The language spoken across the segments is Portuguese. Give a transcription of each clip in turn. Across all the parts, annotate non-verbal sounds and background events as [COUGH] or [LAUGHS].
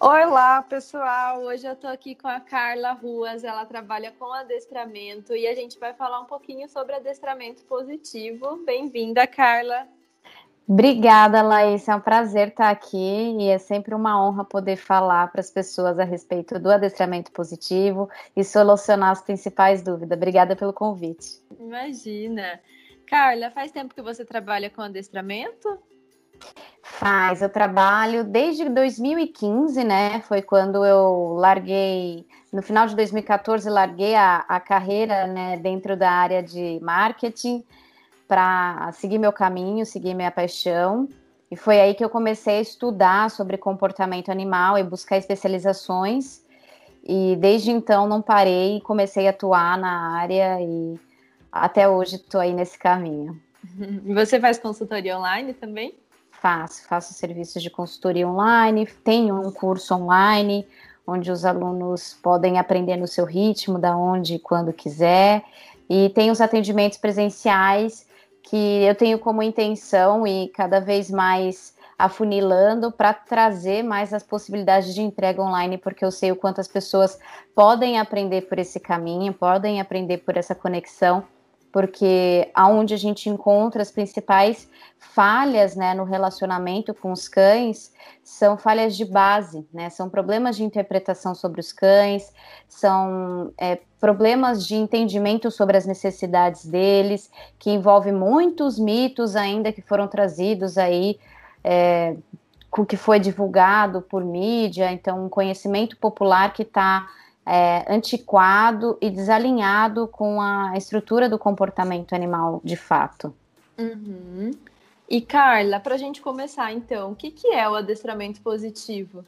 Olá, pessoal! Hoje eu estou aqui com a Carla Ruas, ela trabalha com adestramento e a gente vai falar um pouquinho sobre adestramento positivo. Bem-vinda, Carla! Obrigada, Laís. É um prazer estar aqui e é sempre uma honra poder falar para as pessoas a respeito do adestramento positivo e solucionar as principais dúvidas. Obrigada pelo convite. Imagina! Carla, faz tempo que você trabalha com adestramento? Faz, eu trabalho desde 2015, né? Foi quando eu larguei, no final de 2014, larguei a, a carreira né, dentro da área de marketing para seguir meu caminho, seguir minha paixão. E foi aí que eu comecei a estudar sobre comportamento animal e buscar especializações. E desde então não parei e comecei a atuar na área e até hoje estou aí nesse caminho. [LAUGHS] Você faz consultoria online também? Faço, faço serviços de consultoria online, tenho um curso online onde os alunos podem aprender no seu ritmo, da onde e quando quiser, e tem os atendimentos presenciais que eu tenho como intenção e cada vez mais afunilando para trazer mais as possibilidades de entrega online, porque eu sei o quanto as pessoas podem aprender por esse caminho, podem aprender por essa conexão porque aonde a gente encontra as principais falhas né, no relacionamento com os cães são falhas de base, né? São problemas de interpretação sobre os cães, são é, problemas de entendimento sobre as necessidades deles, que envolve muitos mitos ainda que foram trazidos aí. É, que foi divulgado por mídia, então um conhecimento popular que está é, antiquado e desalinhado com a estrutura do comportamento animal de fato. Uhum. E Carla, para a gente começar então, o que, que é o adestramento positivo?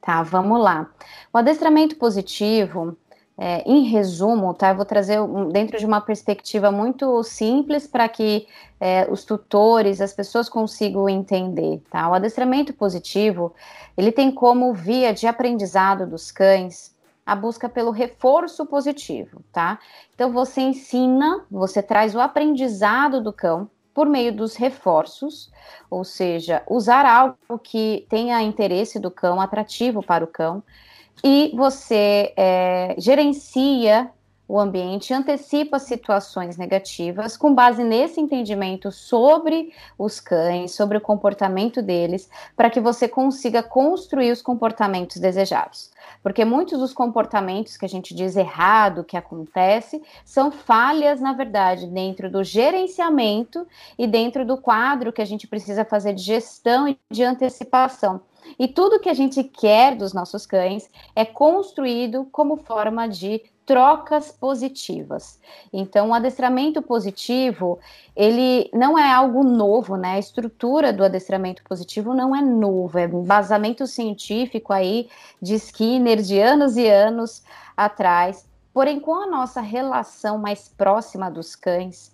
Tá, vamos lá. O adestramento positivo, é, em resumo, tá? Eu vou trazer um, dentro de uma perspectiva muito simples para que é, os tutores, as pessoas consigam entender, tá? O adestramento positivo, ele tem como via de aprendizado dos cães a busca pelo reforço positivo, tá? Então você ensina, você traz o aprendizado do cão por meio dos reforços, ou seja, usar algo que tenha interesse do cão, atrativo para o cão, e você é, gerencia o ambiente, antecipa situações negativas com base nesse entendimento sobre os cães, sobre o comportamento deles, para que você consiga construir os comportamentos desejados. Porque muitos dos comportamentos que a gente diz errado, que acontece, são falhas, na verdade, dentro do gerenciamento e dentro do quadro que a gente precisa fazer de gestão e de antecipação. E tudo que a gente quer dos nossos cães é construído como forma de trocas positivas. Então, o adestramento positivo, ele não é algo novo, né? A estrutura do adestramento positivo não é novo, é um embasamento científico aí de Skinner de anos e anos atrás. Porém, com a nossa relação mais próxima dos cães,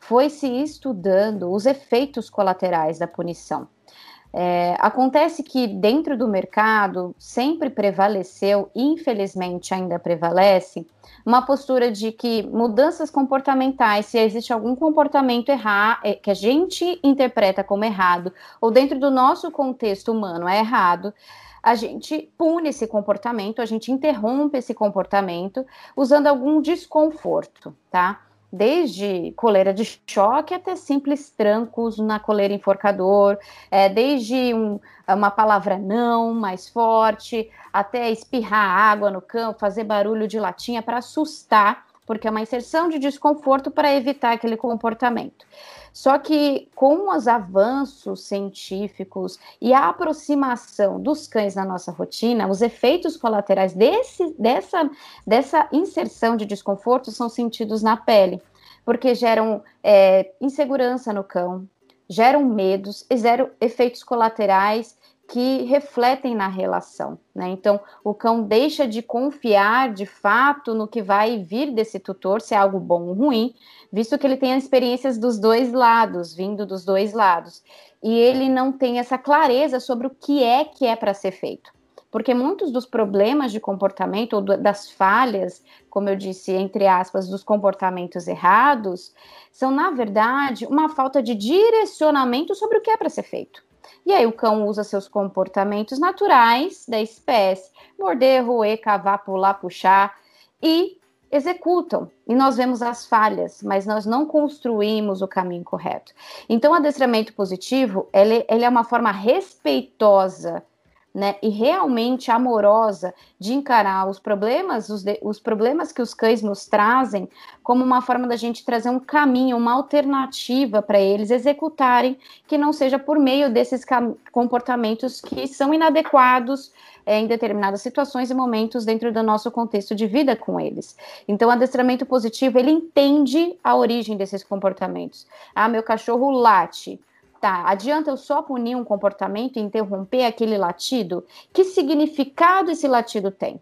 foi se estudando os efeitos colaterais da punição. É, acontece que dentro do mercado sempre prevaleceu, infelizmente ainda prevalece, uma postura de que mudanças comportamentais, se existe algum comportamento errado, é, que a gente interpreta como errado, ou dentro do nosso contexto humano é errado, a gente pune esse comportamento, a gente interrompe esse comportamento usando algum desconforto, tá? Desde coleira de choque até simples trancos na coleira enforcador, é, desde um, uma palavra não mais forte, até espirrar água no campo, fazer barulho de latinha para assustar, porque é uma inserção de desconforto para evitar aquele comportamento. Só que com os avanços científicos e a aproximação dos cães na nossa rotina, os efeitos colaterais desse, dessa, dessa inserção de desconforto são sentidos na pele, porque geram é, insegurança no cão, geram medos e geram efeitos colaterais que refletem na relação, né? Então, o cão deixa de confiar de fato no que vai vir desse tutor, se é algo bom ou ruim, visto que ele tem as experiências dos dois lados, vindo dos dois lados, e ele não tem essa clareza sobre o que é que é para ser feito. Porque muitos dos problemas de comportamento ou das falhas, como eu disse, entre aspas, dos comportamentos errados, são, na verdade, uma falta de direcionamento sobre o que é para ser feito. E aí o cão usa seus comportamentos naturais da espécie, morder, roer, cavar, pular, puxar e executam. E nós vemos as falhas, mas nós não construímos o caminho correto. Então, o adestramento positivo, ele, ele é uma forma respeitosa né, e realmente amorosa de encarar os problemas, os, de, os problemas que os cães nos trazem, como uma forma da gente trazer um caminho, uma alternativa para eles executarem, que não seja por meio desses comportamentos que são inadequados é, em determinadas situações e momentos dentro do nosso contexto de vida com eles. Então, o adestramento positivo, ele entende a origem desses comportamentos. Ah, meu cachorro late Tá, adianta eu só punir um comportamento e interromper aquele latido? Que significado esse latido tem?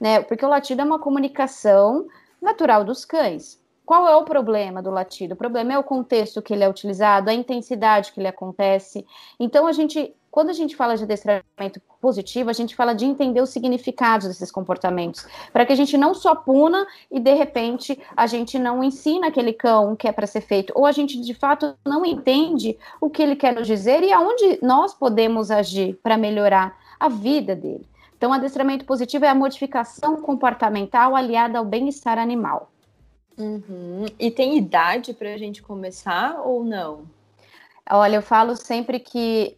Né? Porque o latido é uma comunicação natural dos cães. Qual é o problema do latido? O problema é o contexto que ele é utilizado, a intensidade que ele acontece. Então, a gente quando a gente fala de adestramento positivo, a gente fala de entender os significados desses comportamentos, para que a gente não só puna e de repente a gente não ensina aquele cão o que é para ser feito, ou a gente de fato não entende o que ele quer nos dizer e aonde nós podemos agir para melhorar a vida dele. Então, adestramento positivo é a modificação comportamental aliada ao bem-estar animal. Uhum. E tem idade para a gente começar ou não? Olha, eu falo sempre que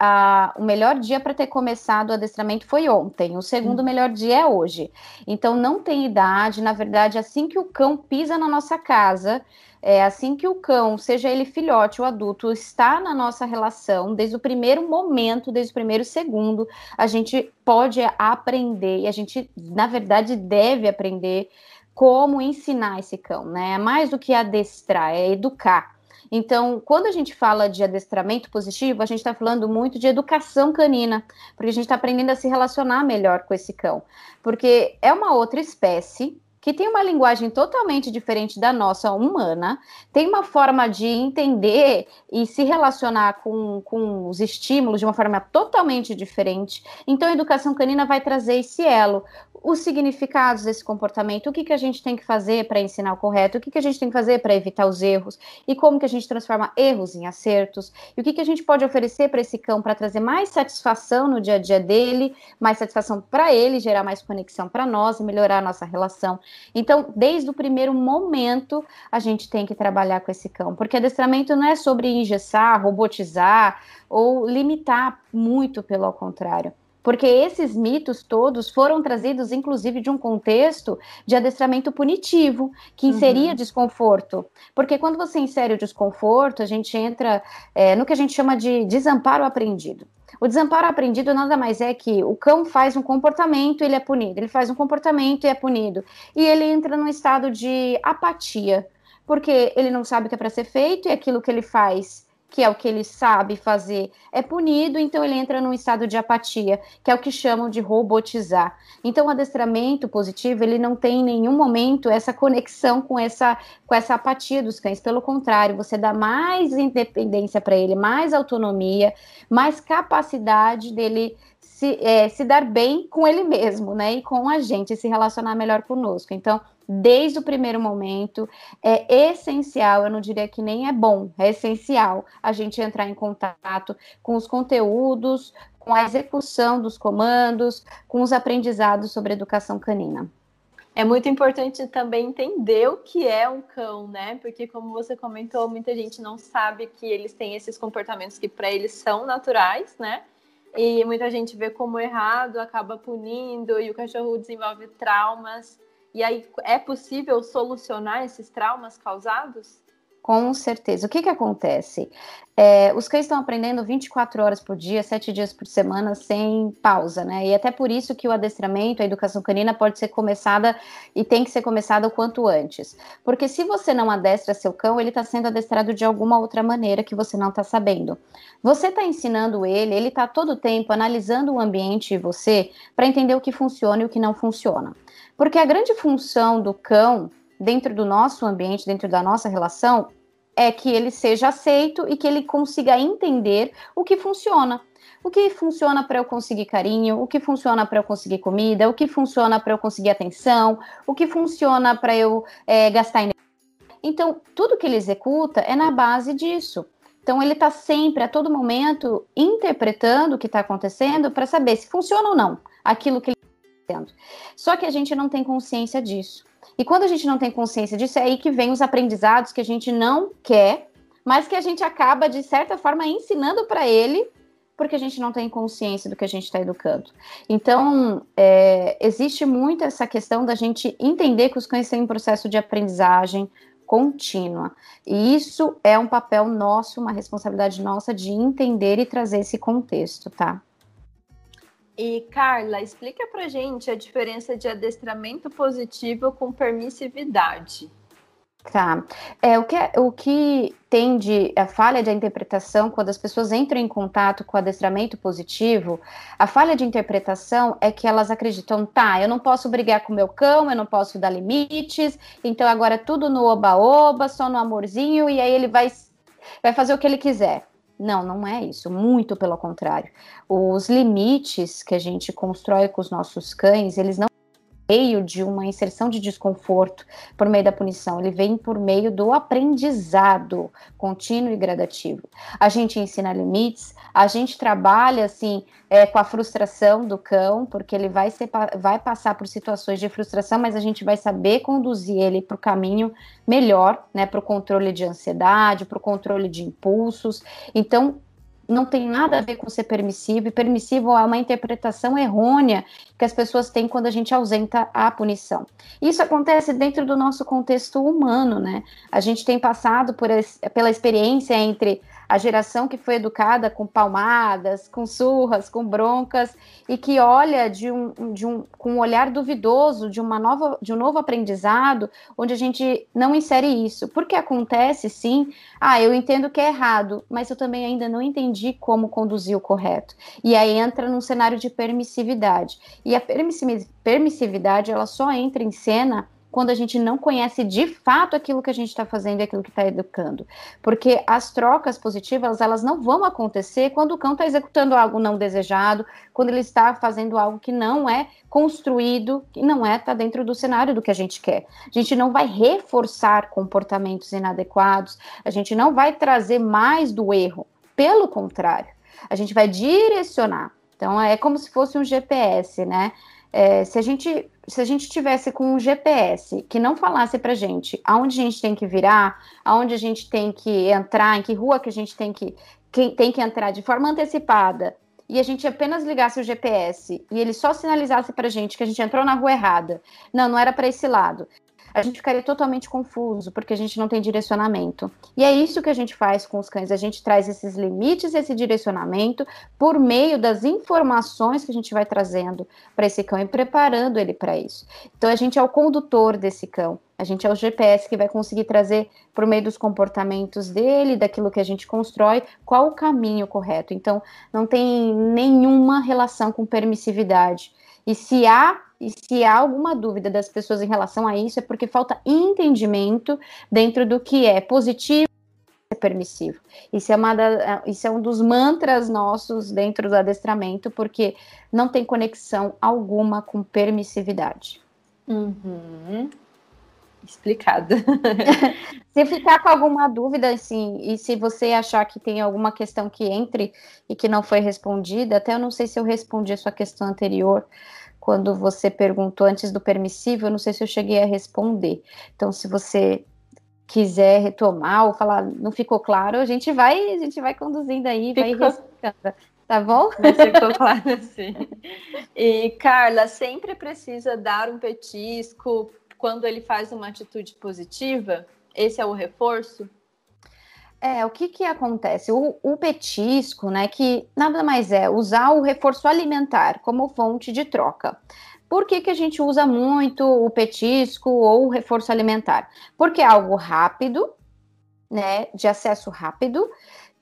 o melhor dia para ter começado o adestramento foi ontem, o segundo hum. melhor dia é hoje. Então não tem idade, na verdade, assim que o cão pisa na nossa casa, é assim que o cão, seja ele filhote ou adulto, está na nossa relação, desde o primeiro momento, desde o primeiro segundo, a gente pode aprender e a gente, na verdade, deve aprender como ensinar esse cão, né? É mais do que adestrar, é educar. Então, quando a gente fala de adestramento positivo, a gente está falando muito de educação canina, porque a gente está aprendendo a se relacionar melhor com esse cão, porque é uma outra espécie que tem uma linguagem totalmente diferente da nossa humana, tem uma forma de entender e se relacionar com, com os estímulos de uma forma totalmente diferente. Então, a educação canina vai trazer esse elo os significados desse comportamento, o que, que a gente tem que fazer para ensinar o correto, o que, que a gente tem que fazer para evitar os erros, e como que a gente transforma erros em acertos, e o que, que a gente pode oferecer para esse cão para trazer mais satisfação no dia a dia dele, mais satisfação para ele, gerar mais conexão para nós e melhorar a nossa relação. Então, desde o primeiro momento, a gente tem que trabalhar com esse cão, porque adestramento não é sobre engessar, robotizar ou limitar muito, pelo contrário porque esses mitos todos foram trazidos, inclusive, de um contexto de adestramento punitivo, que inseria uhum. desconforto. Porque quando você insere o desconforto, a gente entra é, no que a gente chama de desamparo aprendido. O desamparo aprendido nada mais é que o cão faz um comportamento e ele é punido, ele faz um comportamento e é punido, e ele entra num estado de apatia, porque ele não sabe o que é para ser feito e aquilo que ele faz que é o que ele sabe fazer, é punido, então ele entra num estado de apatia, que é o que chamam de robotizar. Então, o adestramento positivo, ele não tem em nenhum momento essa conexão com essa, com essa apatia dos cães. Pelo contrário, você dá mais independência para ele, mais autonomia, mais capacidade dele se, é, se dar bem com ele mesmo, né? E com a gente, se relacionar melhor conosco. Então, desde o primeiro momento, é essencial, eu não diria que nem é bom, é essencial a gente entrar em contato com os conteúdos, com a execução dos comandos, com os aprendizados sobre educação canina. É muito importante também entender o que é um cão, né? Porque, como você comentou, muita gente não sabe que eles têm esses comportamentos que para eles são naturais, né? E muita gente vê como errado, acaba punindo e o cachorro desenvolve traumas. E aí, é possível solucionar esses traumas causados? Com certeza. O que, que acontece? É, os cães estão aprendendo 24 horas por dia, 7 dias por semana, sem pausa, né? E até por isso que o adestramento, a educação canina pode ser começada e tem que ser começada o quanto antes. Porque se você não adestra seu cão, ele está sendo adestrado de alguma outra maneira que você não está sabendo. Você está ensinando ele, ele está todo o tempo analisando o ambiente e você para entender o que funciona e o que não funciona. Porque a grande função do cão dentro do nosso ambiente, dentro da nossa relação, é que ele seja aceito e que ele consiga entender o que funciona. O que funciona para eu conseguir carinho, o que funciona para eu conseguir comida, o que funciona para eu conseguir atenção, o que funciona para eu é, gastar energia. Então, tudo que ele executa é na base disso. Então ele está sempre, a todo momento, interpretando o que está acontecendo para saber se funciona ou não aquilo que ele está fazendo. Só que a gente não tem consciência disso. E quando a gente não tem consciência disso, é aí que vem os aprendizados que a gente não quer, mas que a gente acaba, de certa forma, ensinando para ele, porque a gente não tem consciência do que a gente está educando. Então, é, existe muito essa questão da gente entender que os cães têm um processo de aprendizagem contínua. E isso é um papel nosso, uma responsabilidade nossa de entender e trazer esse contexto, tá? E Carla, explica pra gente a diferença de adestramento positivo com permissividade. Tá. É, o, que, é, o que tem de a falha de interpretação, quando as pessoas entram em contato com o adestramento positivo, a falha de interpretação é que elas acreditam, tá, eu não posso brigar com meu cão, eu não posso dar limites, então agora é tudo no oba-oba, só no amorzinho, e aí ele vai, vai fazer o que ele quiser. Não, não é isso, muito pelo contrário. Os limites que a gente constrói com os nossos cães, eles não meio de uma inserção de desconforto por meio da punição, ele vem por meio do aprendizado contínuo e gradativo. A gente ensina limites, a gente trabalha assim é, com a frustração do cão, porque ele vai, ser, vai passar por situações de frustração, mas a gente vai saber conduzir ele para o caminho melhor, né, para o controle de ansiedade, para o controle de impulsos. Então, não tem nada a ver com ser permissivo, e permissivo é uma interpretação errônea que as pessoas têm quando a gente ausenta a punição. Isso acontece dentro do nosso contexto humano, né? A gente tem passado por, pela experiência entre a geração que foi educada com palmadas, com surras, com broncas e que olha de um, de um, com um olhar duvidoso de uma nova, de um novo aprendizado, onde a gente não insere isso. Porque acontece sim, ah, eu entendo que é errado, mas eu também ainda não entendi como conduzir o correto. E aí entra num cenário de permissividade. E a permissividade, ela só entra em cena quando a gente não conhece de fato aquilo que a gente está fazendo e aquilo que está educando. Porque as trocas positivas, elas não vão acontecer quando o cão está executando algo não desejado, quando ele está fazendo algo que não é construído, que não é, está dentro do cenário do que a gente quer. A gente não vai reforçar comportamentos inadequados, a gente não vai trazer mais do erro. Pelo contrário, a gente vai direcionar. Então, é como se fosse um GPS, né? É, se a gente se a gente tivesse com um GPS que não falasse para gente aonde a gente tem que virar, aonde a gente tem que entrar, em que rua que a gente tem que, que tem que entrar de forma antecipada, e a gente apenas ligasse o GPS e ele só sinalizasse para gente que a gente entrou na rua errada, não, não era para esse lado, a gente ficaria totalmente confuso, porque a gente não tem direcionamento. E é isso que a gente faz com os cães, a gente traz esses limites, esse direcionamento, por meio das informações que a gente vai trazendo para esse cão e preparando ele para isso. Então a gente é o condutor desse cão. A gente é o GPS que vai conseguir trazer, por meio dos comportamentos dele, daquilo que a gente constrói, qual o caminho correto. Então, não tem nenhuma relação com permissividade. E se há e se há alguma dúvida das pessoas em relação a isso, é porque falta entendimento dentro do que é positivo e permissivo. Isso é, uma da, isso é um dos mantras nossos dentro do adestramento, porque não tem conexão alguma com permissividade. Uhum. Explicado. [LAUGHS] se ficar com alguma dúvida, assim, e se você achar que tem alguma questão que entre e que não foi respondida, até eu não sei se eu respondi a sua questão anterior, quando você perguntou antes do permissível, não sei se eu cheguei a responder. Então, se você quiser retomar ou falar, não ficou claro, a gente vai, a gente vai conduzindo aí, ficou. vai respondendo. Tá bom? Mas ficou [LAUGHS] claro, sim. E, Carla, sempre precisa dar um petisco quando ele faz uma atitude positiva? Esse é o reforço? É, o que que acontece? O, o, petisco, né, que nada mais é usar o reforço alimentar como fonte de troca. Por que, que a gente usa muito o petisco ou o reforço alimentar? Porque é algo rápido, né, de acesso rápido.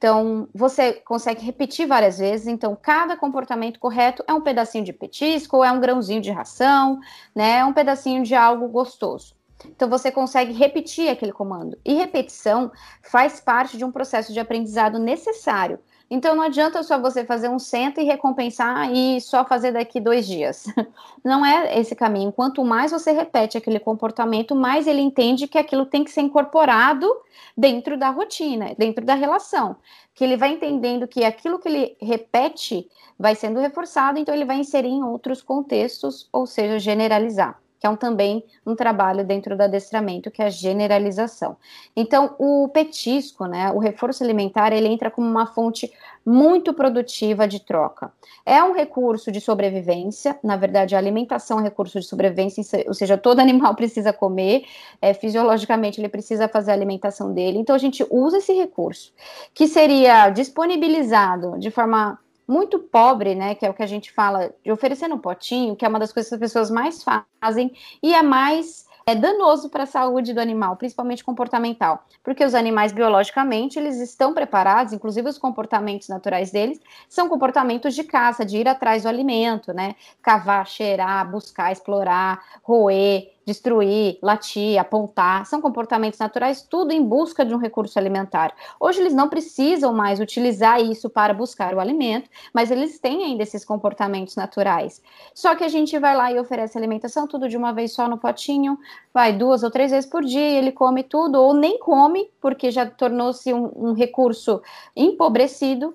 Então, você consegue repetir várias vezes. Então, cada comportamento correto é um pedacinho de petisco, é um grãozinho de ração, né, é um pedacinho de algo gostoso. Então você consegue repetir aquele comando. E repetição faz parte de um processo de aprendizado necessário. Então não adianta só você fazer um centro e recompensar e só fazer daqui dois dias. [LAUGHS] Não é esse caminho. Quanto mais você repete aquele comportamento, mais ele entende que aquilo tem que ser incorporado dentro da rotina, dentro da relação. Que ele vai entendendo que aquilo que ele repete vai sendo reforçado, então ele vai inserir em outros contextos, ou seja, generalizar que é um, também um trabalho dentro do adestramento, que é a generalização. Então, o petisco, né, o reforço alimentar, ele entra como uma fonte muito produtiva de troca. É um recurso de sobrevivência, na verdade, a alimentação é um recurso de sobrevivência, ou seja, todo [LAUGHS] animal precisa comer, é, fisiologicamente ele precisa fazer a alimentação dele, então a gente usa esse recurso, que seria disponibilizado de forma muito pobre, né, que é o que a gente fala de oferecer no potinho, que é uma das coisas que as pessoas mais fazem e é mais é danoso para a saúde do animal, principalmente comportamental, porque os animais biologicamente eles estão preparados, inclusive os comportamentos naturais deles são comportamentos de caça, de ir atrás do alimento, né? Cavar, cheirar, buscar, explorar, roer, destruir, latir, apontar, são comportamentos naturais, tudo em busca de um recurso alimentar. Hoje eles não precisam mais utilizar isso para buscar o alimento, mas eles têm ainda esses comportamentos naturais. Só que a gente vai lá e oferece alimentação tudo de uma vez só no potinho, vai duas ou três vezes por dia, ele come tudo, ou nem come, porque já tornou-se um, um recurso empobrecido,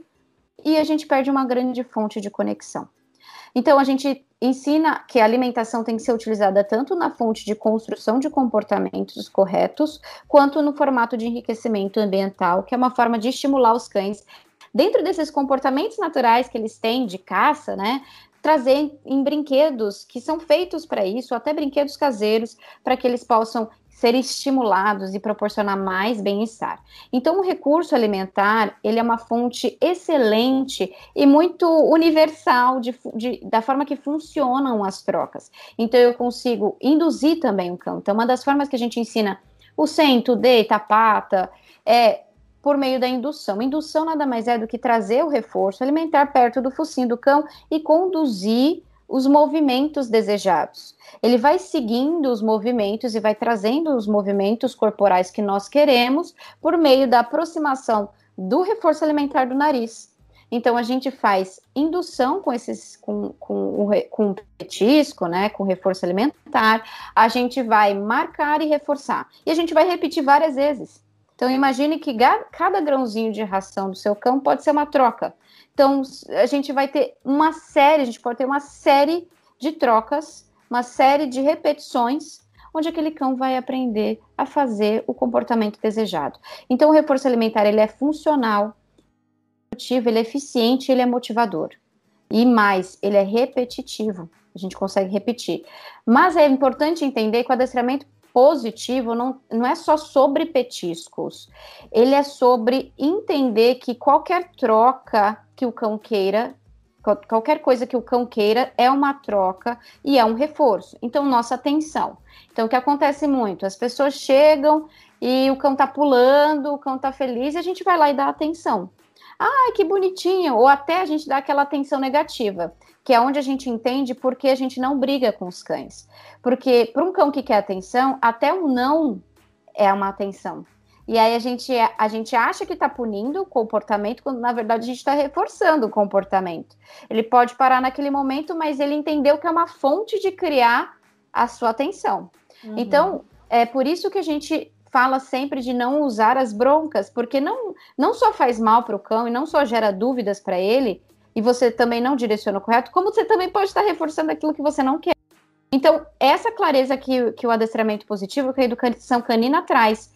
e a gente perde uma grande fonte de conexão. Então, a gente ensina que a alimentação tem que ser utilizada tanto na fonte de construção de comportamentos corretos, quanto no formato de enriquecimento ambiental, que é uma forma de estimular os cães dentro desses comportamentos naturais que eles têm de caça, né? Trazer em brinquedos que são feitos para isso, até brinquedos caseiros, para que eles possam ser estimulados e proporcionar mais bem-estar. Então, o recurso alimentar, ele é uma fonte excelente e muito universal de, de, da forma que funcionam as trocas. Então, eu consigo induzir também o cão. Então, uma das formas que a gente ensina o sento, deita, pata, é por meio da indução. Indução nada mais é do que trazer o reforço alimentar perto do focinho do cão e conduzir os movimentos desejados. Ele vai seguindo os movimentos e vai trazendo os movimentos corporais que nós queremos por meio da aproximação do reforço alimentar do nariz. Então a gente faz indução com esses com, com, com petisco, né, com reforço alimentar, a gente vai marcar e reforçar. E a gente vai repetir várias vezes. Então imagine que cada grãozinho de ração do seu cão pode ser uma troca. Então, a gente vai ter uma série, a gente pode ter uma série de trocas, uma série de repetições, onde aquele cão vai aprender a fazer o comportamento desejado. Então, o reforço alimentar ele é funcional, ele é eficiente, ele é motivador. E mais, ele é repetitivo. A gente consegue repetir. Mas é importante entender que o adestramento positivo não, não é só sobre petiscos, ele é sobre entender que qualquer troca que o cão queira, qualquer coisa que o cão queira é uma troca e é um reforço. Então, nossa atenção. Então, o que acontece muito? As pessoas chegam e o cão tá pulando, o cão tá feliz e a gente vai lá e dá atenção. Ah, que bonitinho! Ou até a gente dá aquela atenção negativa, que é onde a gente entende por que a gente não briga com os cães. Porque para um cão que quer atenção, até o não é uma atenção. E aí a gente, a gente acha que está punindo o comportamento, quando na verdade a gente está reforçando o comportamento. Ele pode parar naquele momento, mas ele entendeu que é uma fonte de criar a sua atenção. Uhum. Então, é por isso que a gente fala sempre de não usar as broncas, porque não, não só faz mal para o cão e não só gera dúvidas para ele, e você também não direciona o correto, como você também pode estar reforçando aquilo que você não quer. Então, essa clareza que, que o adestramento positivo, que a educação canina traz.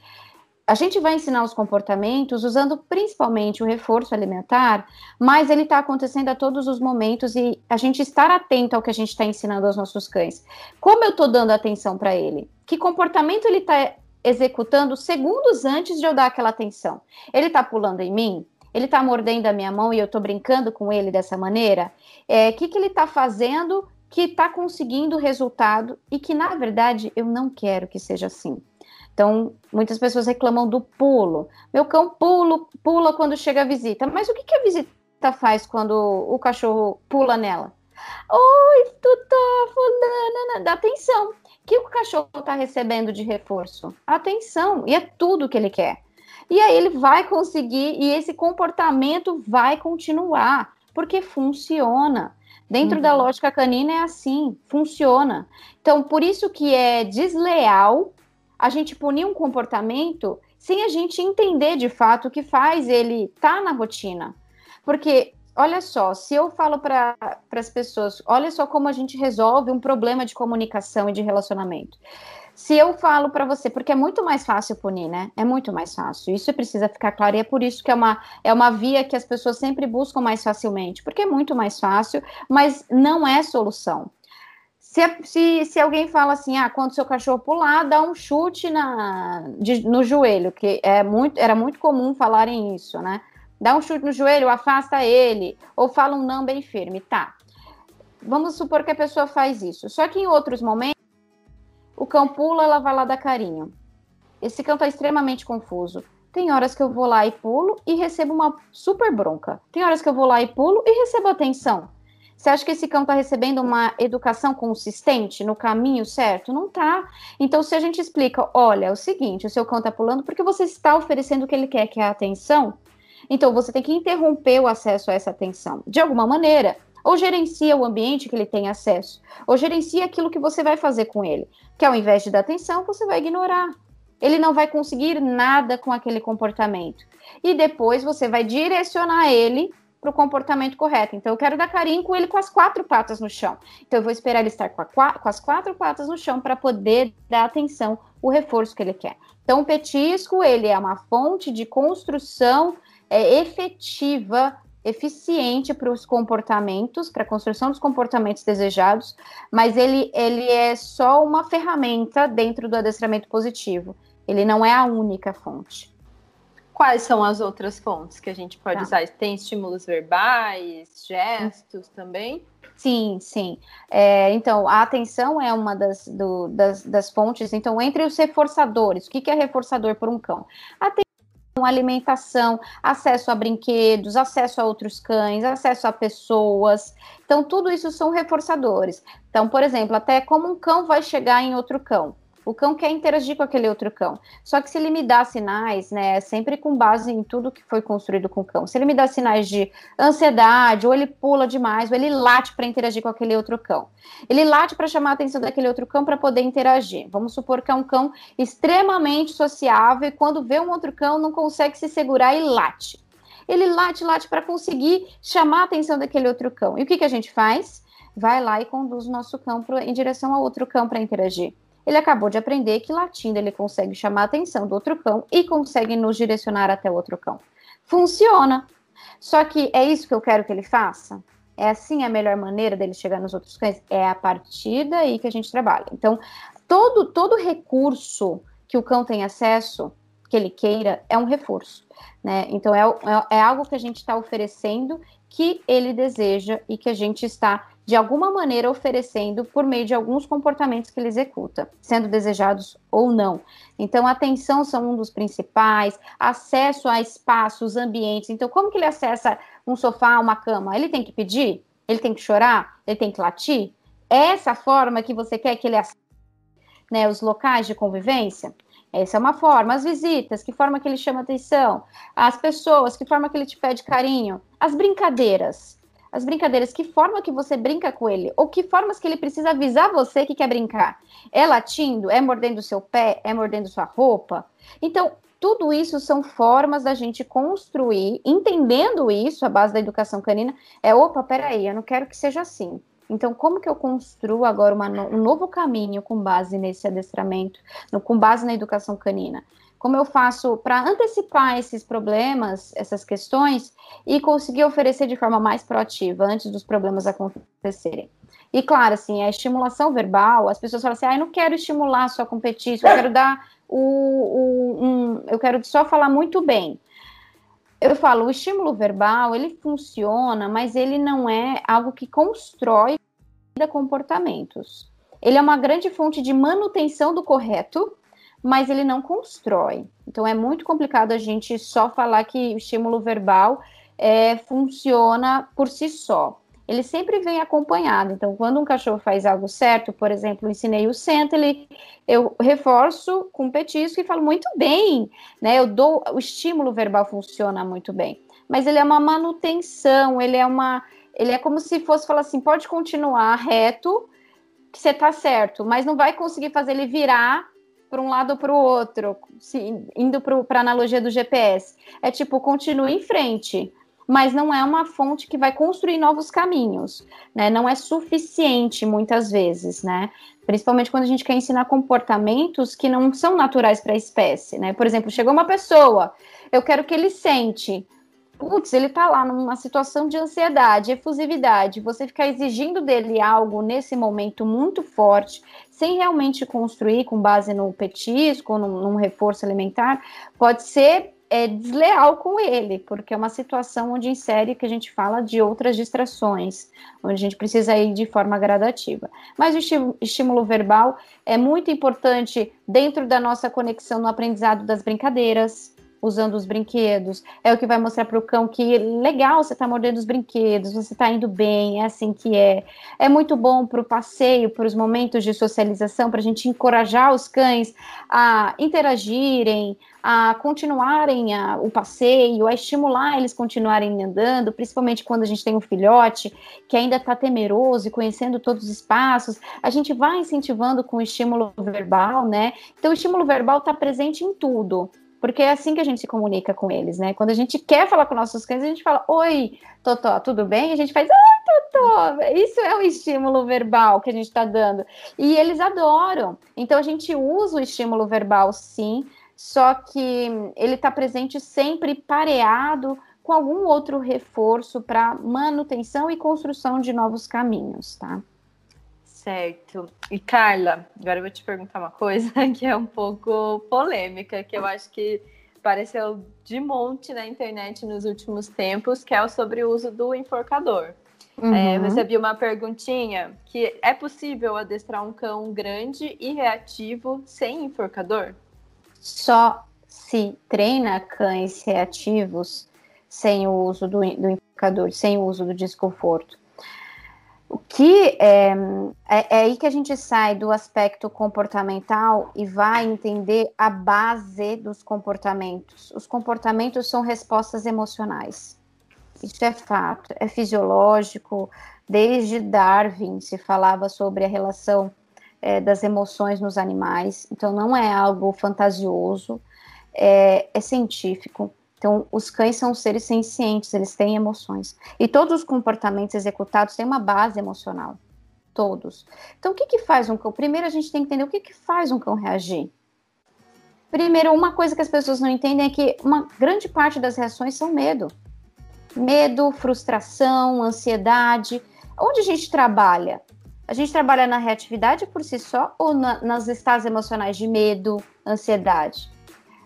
A gente vai ensinar os comportamentos usando principalmente o reforço alimentar, mas ele está acontecendo a todos os momentos e a gente estar atento ao que a gente está ensinando aos nossos cães. Como eu estou dando atenção para ele? Que comportamento ele está executando segundos antes de eu dar aquela atenção. Ele está pulando em mim? Ele está mordendo a minha mão e eu estou brincando com ele dessa maneira? O é, que, que ele está fazendo que está conseguindo resultado e que, na verdade, eu não quero que seja assim? Então, muitas pessoas reclamam do pulo. Meu cão pulo, pula quando chega a visita. Mas o que, que a visita faz quando o cachorro pula nela? Oi, tutor, fulana, dá atenção. O que o cachorro está recebendo de reforço? Atenção, e é tudo que ele quer. E aí ele vai conseguir, e esse comportamento vai continuar, porque funciona. Dentro uhum. da lógica canina é assim, funciona. Então, por isso que é desleal a gente punir um comportamento sem a gente entender de fato o que faz ele estar tá na rotina. Porque, olha só, se eu falo para as pessoas, olha só como a gente resolve um problema de comunicação e de relacionamento. Se eu falo para você, porque é muito mais fácil punir, né? É muito mais fácil. Isso precisa ficar claro e é por isso que é uma, é uma via que as pessoas sempre buscam mais facilmente, porque é muito mais fácil, mas não é solução. Se, se, se alguém fala assim, ah, quando seu cachorro pular, dá um chute na, de, no joelho, que é muito, era muito comum falarem isso, né? Dá um chute no joelho, afasta ele, ou fala um não bem firme, tá. Vamos supor que a pessoa faz isso. Só que em outros momentos, o cão pula, ela vai lá dar carinho. Esse cão está extremamente confuso. Tem horas que eu vou lá e pulo e recebo uma super bronca. Tem horas que eu vou lá e pulo e recebo atenção. Você acha que esse cão está recebendo uma educação consistente no caminho certo? Não está. Então, se a gente explica, olha, é o seguinte, o seu cão está pulando porque você está oferecendo o que ele quer, que é a atenção. Então, você tem que interromper o acesso a essa atenção, de alguma maneira. Ou gerencia o ambiente que ele tem acesso, ou gerencia aquilo que você vai fazer com ele, que ao invés de dar atenção, você vai ignorar. Ele não vai conseguir nada com aquele comportamento. E depois você vai direcionar ele para o comportamento correto. Então, eu quero dar carinho com ele com as quatro patas no chão. Então, eu vou esperar ele estar com, a, com as quatro patas no chão para poder dar atenção, o reforço que ele quer. Então, o petisco, ele é uma fonte de construção é, efetiva eficiente para os comportamentos, para a construção dos comportamentos desejados, mas ele, ele é só uma ferramenta dentro do adestramento positivo. Ele não é a única fonte. Quais são as outras fontes que a gente pode tá. usar? Tem estímulos verbais, gestos também? Sim, sim. É, então, a atenção é uma das, do, das, das, fontes. Então, entre os reforçadores, o que, que é reforçador por um cão? A alimentação, acesso a brinquedos, acesso a outros cães, acesso a pessoas. Então, tudo isso são reforçadores. Então, por exemplo, até como um cão vai chegar em outro cão. O cão quer interagir com aquele outro cão. Só que se ele me dá sinais, né, sempre com base em tudo que foi construído com o cão. Se ele me dá sinais de ansiedade, ou ele pula demais, ou ele late para interagir com aquele outro cão. Ele late para chamar a atenção daquele outro cão para poder interagir. Vamos supor que é um cão extremamente sociável e quando vê um outro cão não consegue se segurar e late. Ele late, late para conseguir chamar a atenção daquele outro cão. E o que, que a gente faz? Vai lá e conduz o nosso cão em direção ao outro cão para interagir ele acabou de aprender que latindo ele consegue chamar a atenção do outro cão e consegue nos direcionar até o outro cão. Funciona. Só que é isso que eu quero que ele faça? É assim a melhor maneira dele chegar nos outros cães? É a partir daí que a gente trabalha. Então, todo, todo recurso que o cão tem acesso, que ele queira, é um reforço. Né? Então, é, é, é algo que a gente está oferecendo que ele deseja e que a gente está de alguma maneira oferecendo por meio de alguns comportamentos que ele executa, sendo desejados ou não. Então, atenção são um dos principais, acesso a espaços, ambientes. Então, como que ele acessa um sofá, uma cama? Ele tem que pedir? Ele tem que chorar? Ele tem que latir? É essa forma que você quer que ele acesse né, os locais de convivência? Essa é uma forma. As visitas, que forma que ele chama atenção? As pessoas, que forma que ele te pede carinho? As brincadeiras as brincadeiras, que forma que você brinca com ele, ou que formas que ele precisa avisar você que quer brincar. É latindo? É mordendo seu pé? É mordendo sua roupa? Então, tudo isso são formas da gente construir, entendendo isso, a base da educação canina, é, opa, peraí, eu não quero que seja assim. Então, como que eu construo agora uma, um novo caminho com base nesse adestramento, no, com base na educação canina? como eu faço para antecipar esses problemas, essas questões, e conseguir oferecer de forma mais proativa antes dos problemas acontecerem. E claro, assim, a estimulação verbal, as pessoas falam assim, ah, eu não quero estimular só competir, eu quero dar o, o um, eu quero só falar muito bem. Eu falo, o estímulo verbal, ele funciona, mas ele não é algo que constrói comportamentos. Ele é uma grande fonte de manutenção do correto, mas ele não constrói. Então é muito complicado a gente só falar que o estímulo verbal é, funciona por si só. Ele sempre vem acompanhado. Então, quando um cachorro faz algo certo, por exemplo, ensinei o senta, ele, eu reforço com petisco e falo muito bem, né? Eu dou o estímulo verbal funciona muito bem, mas ele é uma manutenção, ele é uma, ele é como se fosse falar assim, pode continuar reto, que você tá certo, mas não vai conseguir fazer ele virar para um lado ou para o outro, se, indo para a analogia do GPS. É tipo, continue em frente, mas não é uma fonte que vai construir novos caminhos, né? Não é suficiente muitas vezes, né? Principalmente quando a gente quer ensinar comportamentos que não são naturais para a espécie, né? Por exemplo, chegou uma pessoa, eu quero que ele sente putz, ele tá lá numa situação de ansiedade, efusividade, você ficar exigindo dele algo nesse momento muito forte, sem realmente construir com base no petisco, num, num reforço alimentar, pode ser é, desleal com ele, porque é uma situação onde insere que a gente fala de outras distrações, onde a gente precisa ir de forma gradativa. Mas o estímulo verbal é muito importante dentro da nossa conexão no aprendizado das brincadeiras, usando os brinquedos. É o que vai mostrar para o cão que legal, você está mordendo os brinquedos, você está indo bem, é assim que é. É muito bom para o passeio, para os momentos de socialização, para a gente encorajar os cães a interagirem, a continuarem a, o passeio, a estimular eles continuarem andando, principalmente quando a gente tem um filhote que ainda está temeroso e conhecendo todos os espaços. A gente vai incentivando com o estímulo verbal, né? Então, o estímulo verbal está presente em tudo porque é assim que a gente se comunica com eles, né? Quando a gente quer falar com nossos cães, a gente fala, oi, Totó, tudo bem? E a gente faz, oi, Totó. Isso é um estímulo verbal que a gente está dando. E eles adoram. Então a gente usa o estímulo verbal, sim, só que ele está presente sempre pareado com algum outro reforço para manutenção e construção de novos caminhos, tá? Certo. E Carla, agora eu vou te perguntar uma coisa [LAUGHS] que é um pouco polêmica, que eu acho que apareceu de monte na internet nos últimos tempos, que é sobre o uso do enforcador. É, uhum. É, recebi uma perguntinha que é possível adestrar um cão grande e reativo sem enforcador? Só se treina cães reativos sem o uso do, do enforcador, sem o uso do desconforto. O que é, é, é, aí que a gente sai do aspecto comportamental e vai entender a base dos comportamentos. Os comportamentos são respostas emocionais. Isso é fato, é fisiológico. Desde Darwin se falava sobre a relação é, das emoções nos animais, então não é algo fantasioso, é, é científico. Então, os cães são seres sencientes, eles têm emoções. E todos os comportamentos executados têm uma base emocional. Todos. Então, o que, que faz um cão? Primeiro, a gente tem que entender o que, que faz um cão reagir. Primeiro, uma coisa que as pessoas não entendem é que uma grande parte das reações são medo. Medo, frustração, ansiedade. Onde a gente trabalha? A gente trabalha na reatividade por si só ou na, nas estados emocionais de medo, ansiedade?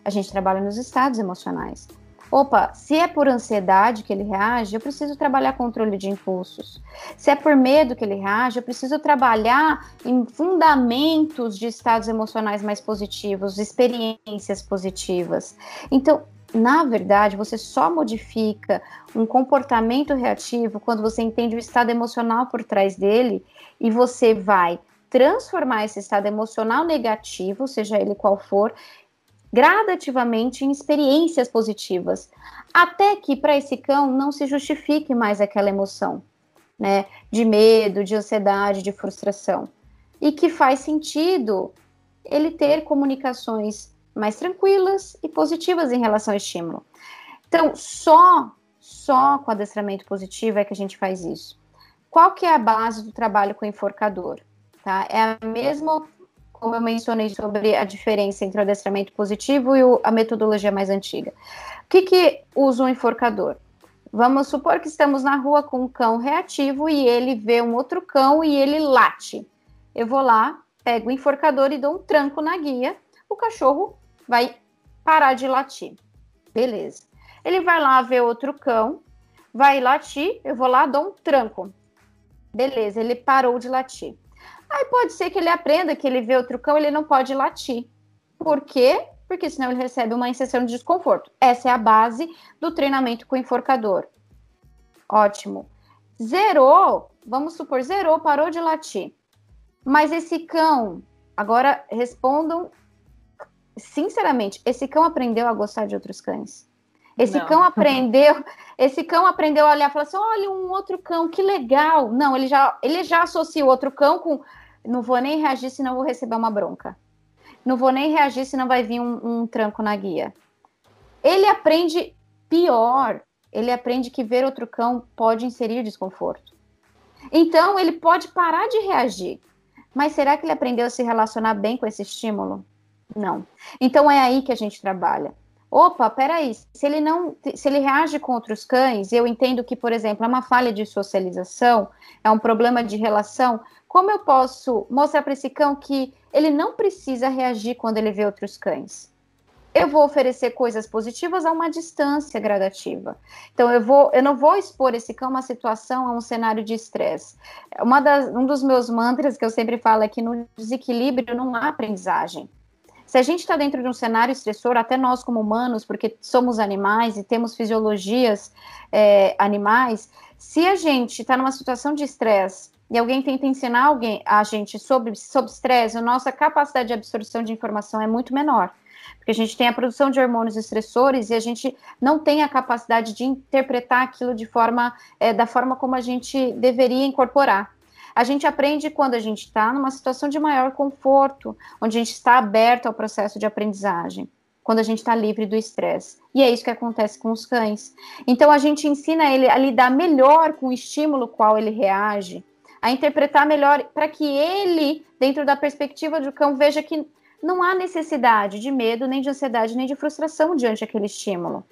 A gente trabalha nos estados emocionais. Opa, se é por ansiedade que ele reage, eu preciso trabalhar controle de impulsos. Se é por medo que ele reage, eu preciso trabalhar em fundamentos de estados emocionais mais positivos, experiências positivas. Então, na verdade, você só modifica um comportamento reativo quando você entende o estado emocional por trás dele e você vai transformar esse estado emocional negativo, seja ele qual for, gradativamente em experiências positivas, até que para esse cão não se justifique mais aquela emoção, né, de medo, de ansiedade, de frustração, e que faz sentido ele ter comunicações mais tranquilas e positivas em relação ao estímulo. Então, só só com adestramento positivo é que a gente faz isso. Qual que é a base do trabalho com enforcador? Tá? É a mesma como eu mencionei sobre a diferença entre o adestramento positivo e o, a metodologia mais antiga. O que, que usa um enforcador? Vamos supor que estamos na rua com um cão reativo e ele vê um outro cão e ele late. Eu vou lá, pego o enforcador e dou um tranco na guia, o cachorro vai parar de latir. Beleza. Ele vai lá ver outro cão, vai latir, eu vou lá, dou um tranco. Beleza, ele parou de latir. Aí pode ser que ele aprenda que ele vê outro cão, ele não pode latir. Por quê? Porque senão ele recebe uma inserção de desconforto. Essa é a base do treinamento com enforcador. Ótimo. Zerou, vamos supor, zerou, parou de latir. Mas esse cão, agora respondam sinceramente, esse cão aprendeu a gostar de outros cães? Esse não. cão [LAUGHS] aprendeu, esse cão aprendeu a olhar e falar assim: olha, um outro cão, que legal. Não, ele já, ele já associa o outro cão com não vou nem reagir se não vou receber uma bronca. Não vou nem reagir se não vai vir um, um tranco na guia. Ele aprende pior. Ele aprende que ver outro cão pode inserir desconforto. Então, ele pode parar de reagir. Mas será que ele aprendeu a se relacionar bem com esse estímulo? Não. Então, é aí que a gente trabalha opa, peraí, se ele não, se ele reage com outros cães, eu entendo que, por exemplo, é uma falha de socialização, é um problema de relação, como eu posso mostrar para esse cão que ele não precisa reagir quando ele vê outros cães? Eu vou oferecer coisas positivas a uma distância gradativa. Então, eu, vou, eu não vou expor esse cão a uma situação, a um cenário de estresse. um dos meus mantras que eu sempre falo é que no desequilíbrio não há aprendizagem. Se a gente está dentro de um cenário estressor, até nós como humanos, porque somos animais e temos fisiologias é, animais, se a gente está numa situação de estresse e alguém tenta ensinar alguém, a gente sobre estresse, a nossa capacidade de absorção de informação é muito menor. Porque a gente tem a produção de hormônios estressores e a gente não tem a capacidade de interpretar aquilo de forma, é, da forma como a gente deveria incorporar. A gente aprende quando a gente está numa situação de maior conforto, onde a gente está aberto ao processo de aprendizagem, quando a gente está livre do estresse. E é isso que acontece com os cães. Então a gente ensina ele a lidar melhor com o estímulo qual ele reage, a interpretar melhor para que ele, dentro da perspectiva do cão, veja que não há necessidade de medo, nem de ansiedade, nem de frustração diante daquele estímulo.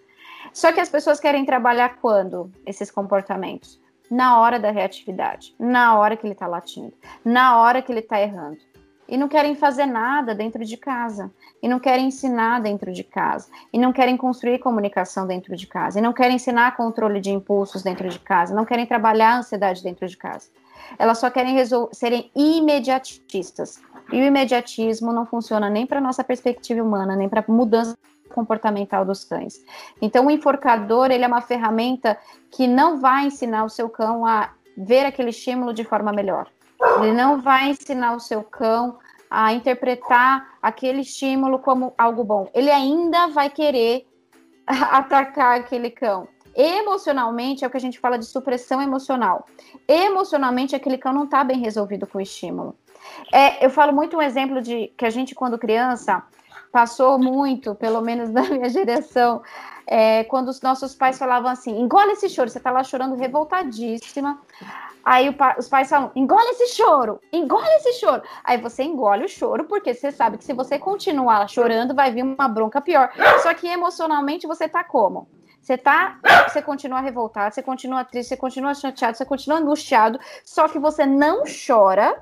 Só que as pessoas querem trabalhar quando esses comportamentos? Na hora da reatividade, na hora que ele está latindo, na hora que ele está errando. E não querem fazer nada dentro de casa, e não querem ensinar dentro de casa, e não querem construir comunicação dentro de casa, e não querem ensinar controle de impulsos dentro de casa, não querem trabalhar a ansiedade dentro de casa. Elas só querem serem imediatistas. E o imediatismo não funciona nem para nossa perspectiva humana, nem para mudança comportamental dos cães. Então, o enforcador ele é uma ferramenta que não vai ensinar o seu cão a ver aquele estímulo de forma melhor. Ele não vai ensinar o seu cão a interpretar aquele estímulo como algo bom. Ele ainda vai querer [LAUGHS] atacar aquele cão. Emocionalmente é o que a gente fala de supressão emocional. Emocionalmente, aquele cão não está bem resolvido com o estímulo. É, eu falo muito um exemplo de que a gente, quando criança, passou muito, pelo menos na [LAUGHS] minha geração, é, quando os nossos pais falavam assim: engole esse choro, você tá lá chorando revoltadíssima. Aí pa, os pais falam: engole esse choro, engole esse choro. Aí você engole o choro, porque você sabe que se você continuar chorando, vai vir uma bronca pior. Só que emocionalmente você tá como? Você tá, você continua revoltado, você continua triste, você continua chateado, você continua angustiado, só que você não chora,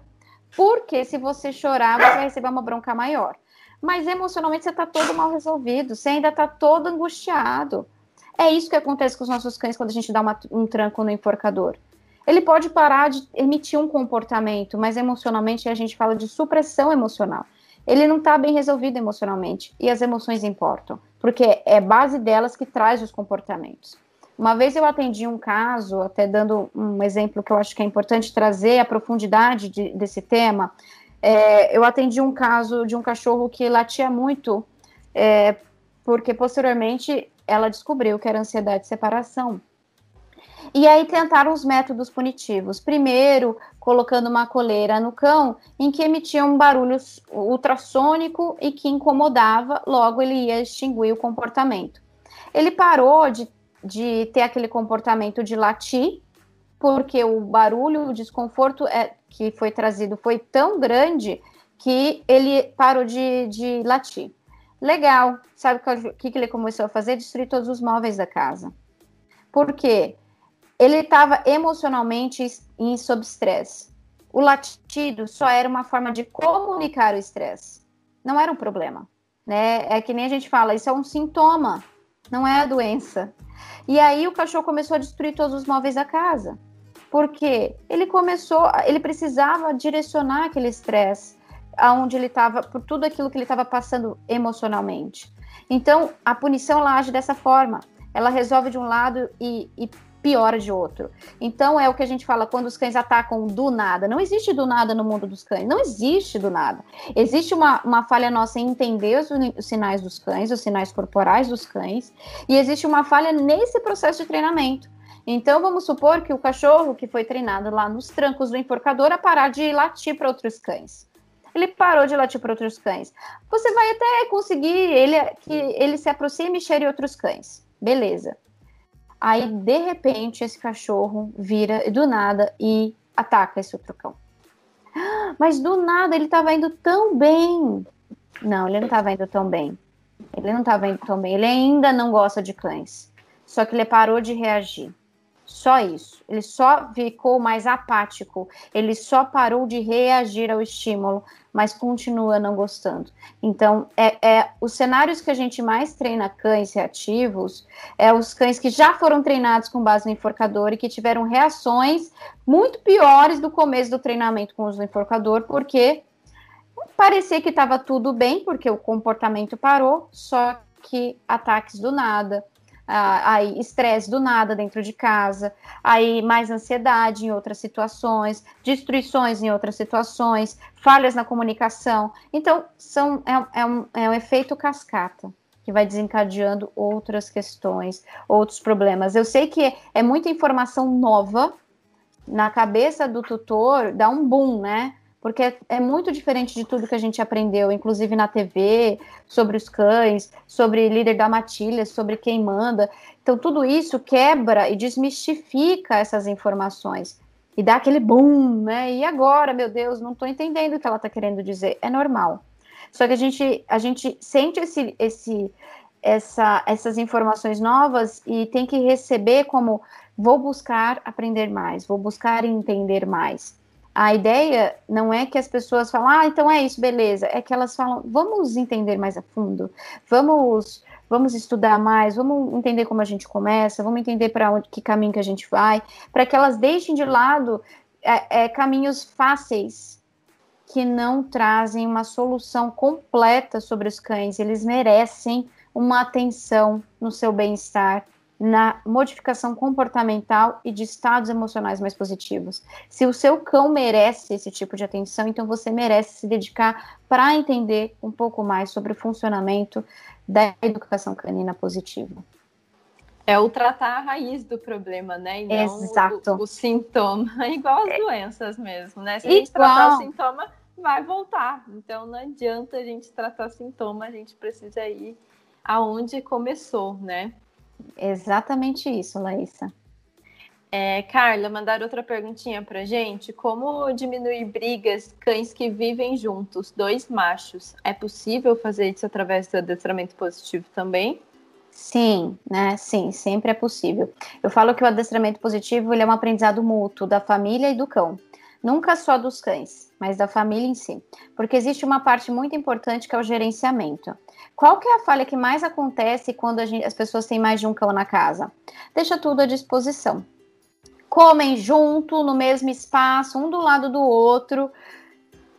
porque se você chorar, você vai receber uma bronca maior mas emocionalmente você está todo mal resolvido, você ainda está todo angustiado. É isso que acontece com os nossos cães quando a gente dá uma, um tranco no enforcador. Ele pode parar de emitir um comportamento, mas emocionalmente a gente fala de supressão emocional. Ele não está bem resolvido emocionalmente e as emoções importam, porque é base delas que traz os comportamentos. Uma vez eu atendi um caso, até dando um exemplo que eu acho que é importante trazer a profundidade de, desse tema, é, eu atendi um caso de um cachorro que latia muito, é, porque posteriormente ela descobriu que era ansiedade de separação. E aí tentaram os métodos punitivos. Primeiro, colocando uma coleira no cão em que emitia um barulho ultrassônico e que incomodava, logo ele ia extinguir o comportamento. Ele parou de, de ter aquele comportamento de latir, porque o barulho, o desconforto é, que foi trazido foi tão grande que ele parou de, de latir. Legal. Sabe o que, que ele começou a fazer? Destruir todos os móveis da casa. Por quê? Ele estava emocionalmente em sob estresse. O latido só era uma forma de comunicar o estresse. Não era um problema. Né? É que nem a gente fala, isso é um sintoma, não é a doença. E aí o cachorro começou a destruir todos os móveis da casa porque ele começou, ele precisava direcionar aquele estresse aonde ele estava, por tudo aquilo que ele estava passando emocionalmente. Então, a punição ela age dessa forma. Ela resolve de um lado e, e piora de outro. Então é o que a gente fala quando os cães atacam do nada. Não existe do nada no mundo dos cães. Não existe do nada. Existe uma, uma falha nossa em entender os, os sinais dos cães, os sinais corporais dos cães, e existe uma falha nesse processo de treinamento. Então vamos supor que o cachorro que foi treinado lá nos trancos do enforcador a parar de latir para outros cães. Ele parou de latir para outros cães. Você vai até conseguir ele que ele se aproxime e cheire outros cães. Beleza. Aí, de repente, esse cachorro vira do nada e ataca esse outro cão. [GASPS] Mas do nada ele estava indo tão bem. Não, ele não estava indo tão bem. Ele não estava indo tão bem. Ele ainda não gosta de cães. Só que ele parou de reagir. Só isso. Ele só ficou mais apático. Ele só parou de reagir ao estímulo, mas continua não gostando. Então, é, é os cenários que a gente mais treina cães reativos é os cães que já foram treinados com base no enforcador e que tiveram reações muito piores do começo do treinamento com o enforcador, porque parecia que estava tudo bem, porque o comportamento parou, só que ataques do nada, aí estresse do nada dentro de casa, aí mais ansiedade em outras situações, destruições em outras situações, falhas na comunicação. Então, são, é, é, um, é um efeito cascata que vai desencadeando outras questões, outros problemas. Eu sei que é, é muita informação nova na cabeça do tutor, dá um boom, né? Porque é, é, muito diferente de tudo que a gente aprendeu, inclusive na TV, sobre os cães, sobre líder da matilha, sobre quem manda. Então, tudo isso quebra e desmistifica essas informações. E dá aquele boom, né? E agora, meu Deus, não estou entendendo o que ela está querendo dizer. É normal. Só que a gente, a gente sente esse, esse, essa, essas informações novas e tem que receber como vou buscar aprender mais, vou buscar entender mais a ideia não é que as pessoas falam, ah, então é isso, beleza. É que elas falam, vamos entender mais a fundo, vamos, vamos estudar mais, vamos entender como a gente começa, vamos entender para onde que caminho que a gente vai, para que elas deixem de lado é, é, caminhos fáceis que não trazem uma solução completa sobre os cães. Eles merecem uma atenção no seu bem-estar, na modificação comportamental e de estados emocionais mais positivos. Se o seu cão merece esse tipo de atenção, então você merece se dedicar para entender um pouco mais sobre o funcionamento da educação canina positiva. É o tratar a raiz do problema, né? E não Exato. O, o sintoma, [LAUGHS] igual as é. doenças mesmo, né? Se a gente igual. tratar o sintoma, vai voltar. Então não adianta a gente tratar sintoma, a gente precisa ir aonde começou, né? Exatamente isso, Laísa. É, Carla, mandar outra perguntinha pra gente. Como diminuir brigas cães que vivem juntos, dois machos? É possível fazer isso através do adestramento positivo também? Sim, né? Sim, sempre é possível. Eu falo que o adestramento positivo ele é um aprendizado mútuo da família e do cão. Nunca só dos cães, mas da família em si. Porque existe uma parte muito importante que é o gerenciamento. Qual que é a falha que mais acontece quando gente, as pessoas têm mais de um cão na casa? Deixa tudo à disposição. Comem junto, no mesmo espaço, um do lado do outro,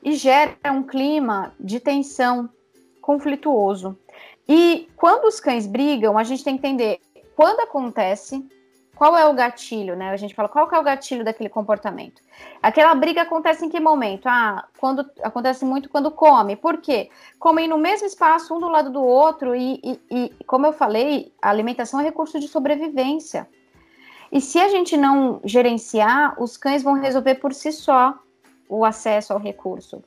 e gera um clima de tensão conflituoso. E quando os cães brigam, a gente tem que entender quando acontece, qual é o gatilho, né? A gente fala qual é o gatilho daquele comportamento. Aquela briga acontece em que momento? Ah, quando acontece muito quando come. Por quê? Comem no mesmo espaço, um do lado do outro, e, e, e como eu falei, a alimentação é recurso de sobrevivência. E se a gente não gerenciar, os cães vão resolver por si só o acesso ao recurso,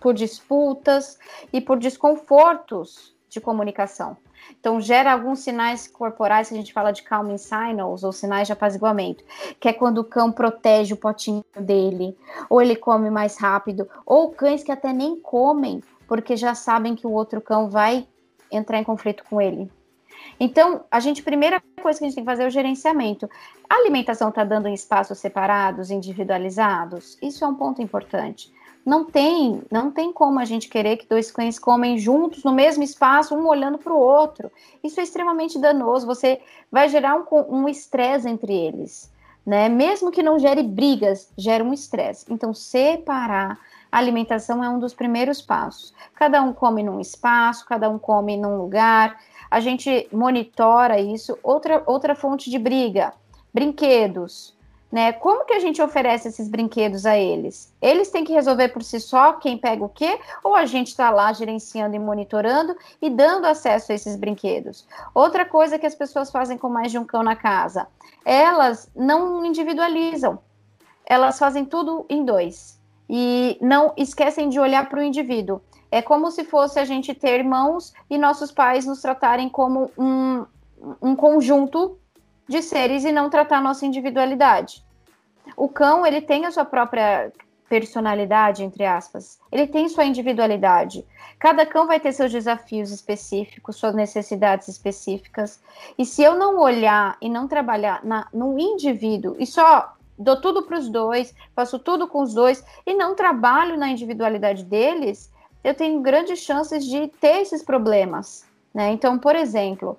por disputas e por desconfortos de comunicação. Então, gera alguns sinais corporais que a gente fala de calming signals, ou sinais de apaziguamento, que é quando o cão protege o potinho dele, ou ele come mais rápido, ou cães que até nem comem, porque já sabem que o outro cão vai entrar em conflito com ele. Então, a gente, primeira coisa que a gente tem que fazer é o gerenciamento. A alimentação está dando em espaços separados, individualizados? Isso é um ponto importante. Não tem, não tem como a gente querer que dois cães comem juntos no mesmo espaço, um olhando para o outro. Isso é extremamente danoso. Você vai gerar um estresse um entre eles, né? Mesmo que não gere brigas, gera um estresse. Então, separar a alimentação é um dos primeiros passos. Cada um come num espaço, cada um come num lugar. A gente monitora isso. Outra, outra fonte de briga Brinquedos, né? Como que a gente oferece esses brinquedos a eles? Eles têm que resolver por si só quem pega o quê? Ou a gente está lá gerenciando e monitorando e dando acesso a esses brinquedos? Outra coisa que as pessoas fazem com mais de um cão na casa, elas não individualizam, elas fazem tudo em dois e não esquecem de olhar para o indivíduo. É como se fosse a gente ter irmãos e nossos pais nos tratarem como um, um conjunto de seres e não tratar nossa individualidade. O cão, ele tem a sua própria personalidade, entre aspas. Ele tem sua individualidade. Cada cão vai ter seus desafios específicos, suas necessidades específicas. E se eu não olhar e não trabalhar na, no indivíduo e só dou tudo para os dois, faço tudo com os dois e não trabalho na individualidade deles, eu tenho grandes chances de ter esses problemas. Né? Então, por exemplo,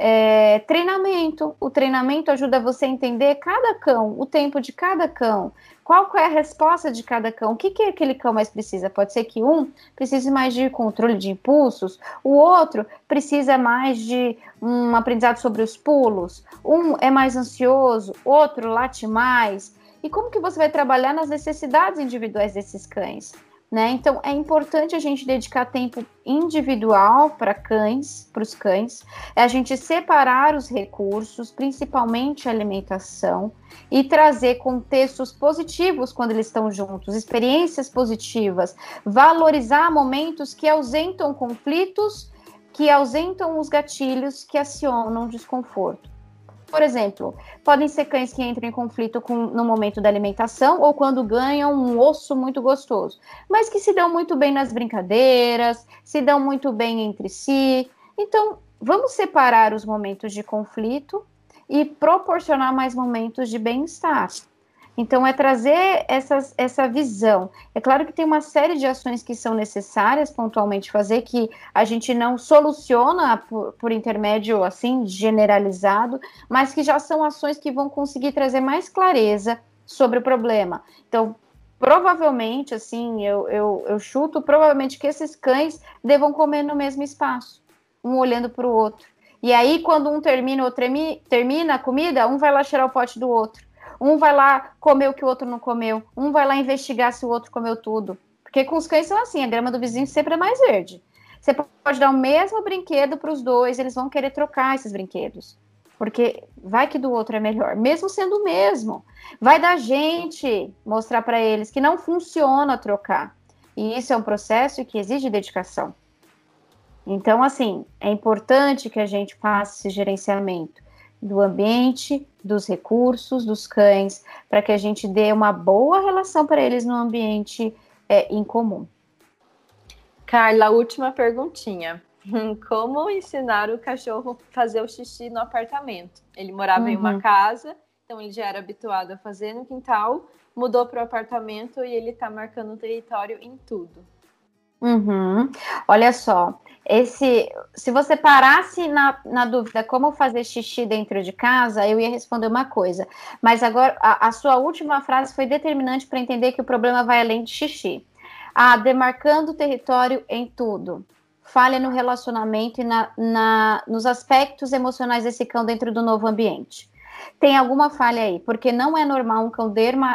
é, treinamento. O treinamento ajuda você a entender cada cão, o tempo de cada cão, qual é a resposta de cada cão, o que, que aquele cão mais precisa. Pode ser que um precise mais de controle de impulsos, o outro precisa mais de um aprendizado sobre os pulos, um é mais ansioso, outro late mais. E como que você vai trabalhar nas necessidades individuais desses cães? Né? Então é importante a gente dedicar tempo individual para cães, para os cães, é a gente separar os recursos, principalmente alimentação, e trazer contextos positivos quando eles estão juntos, experiências positivas, valorizar momentos que ausentam conflitos, que ausentam os gatilhos que acionam desconforto. Por exemplo, podem ser cães que entram em conflito com, no momento da alimentação ou quando ganham um osso muito gostoso, mas que se dão muito bem nas brincadeiras, se dão muito bem entre si. Então, vamos separar os momentos de conflito e proporcionar mais momentos de bem-estar. Então, é trazer essas, essa visão. É claro que tem uma série de ações que são necessárias pontualmente fazer, que a gente não soluciona por, por intermédio, assim, generalizado, mas que já são ações que vão conseguir trazer mais clareza sobre o problema. Então, provavelmente, assim, eu, eu, eu chuto, provavelmente que esses cães devam comer no mesmo espaço, um olhando para o outro. E aí, quando um termina, outro termina a comida, um vai lá cheirar o pote do outro. Um vai lá comer o que o outro não comeu. Um vai lá investigar se o outro comeu tudo. Porque com os cães são assim, a grama do vizinho sempre é mais verde. Você pode dar o mesmo brinquedo para os dois, eles vão querer trocar esses brinquedos. Porque vai que do outro é melhor, mesmo sendo o mesmo. Vai da gente mostrar para eles que não funciona trocar. E isso é um processo que exige dedicação. Então, assim, é importante que a gente faça esse gerenciamento do ambiente, dos recursos, dos cães, para que a gente dê uma boa relação para eles no ambiente é, em comum. Carla, última perguntinha. [LAUGHS] Como ensinar o cachorro a fazer o xixi no apartamento? Ele morava uhum. em uma uhum. casa, então ele já era habituado a fazer no quintal, mudou para o apartamento e ele está marcando o território em tudo. Uhum. Olha só, esse, se você parasse na, na dúvida como fazer xixi dentro de casa, eu ia responder uma coisa. Mas agora, a, a sua última frase foi determinante para entender que o problema vai além de xixi. Ah, demarcando o território em tudo. Falha no relacionamento e na, na, nos aspectos emocionais desse cão dentro do novo ambiente tem alguma falha aí, porque não é normal um cão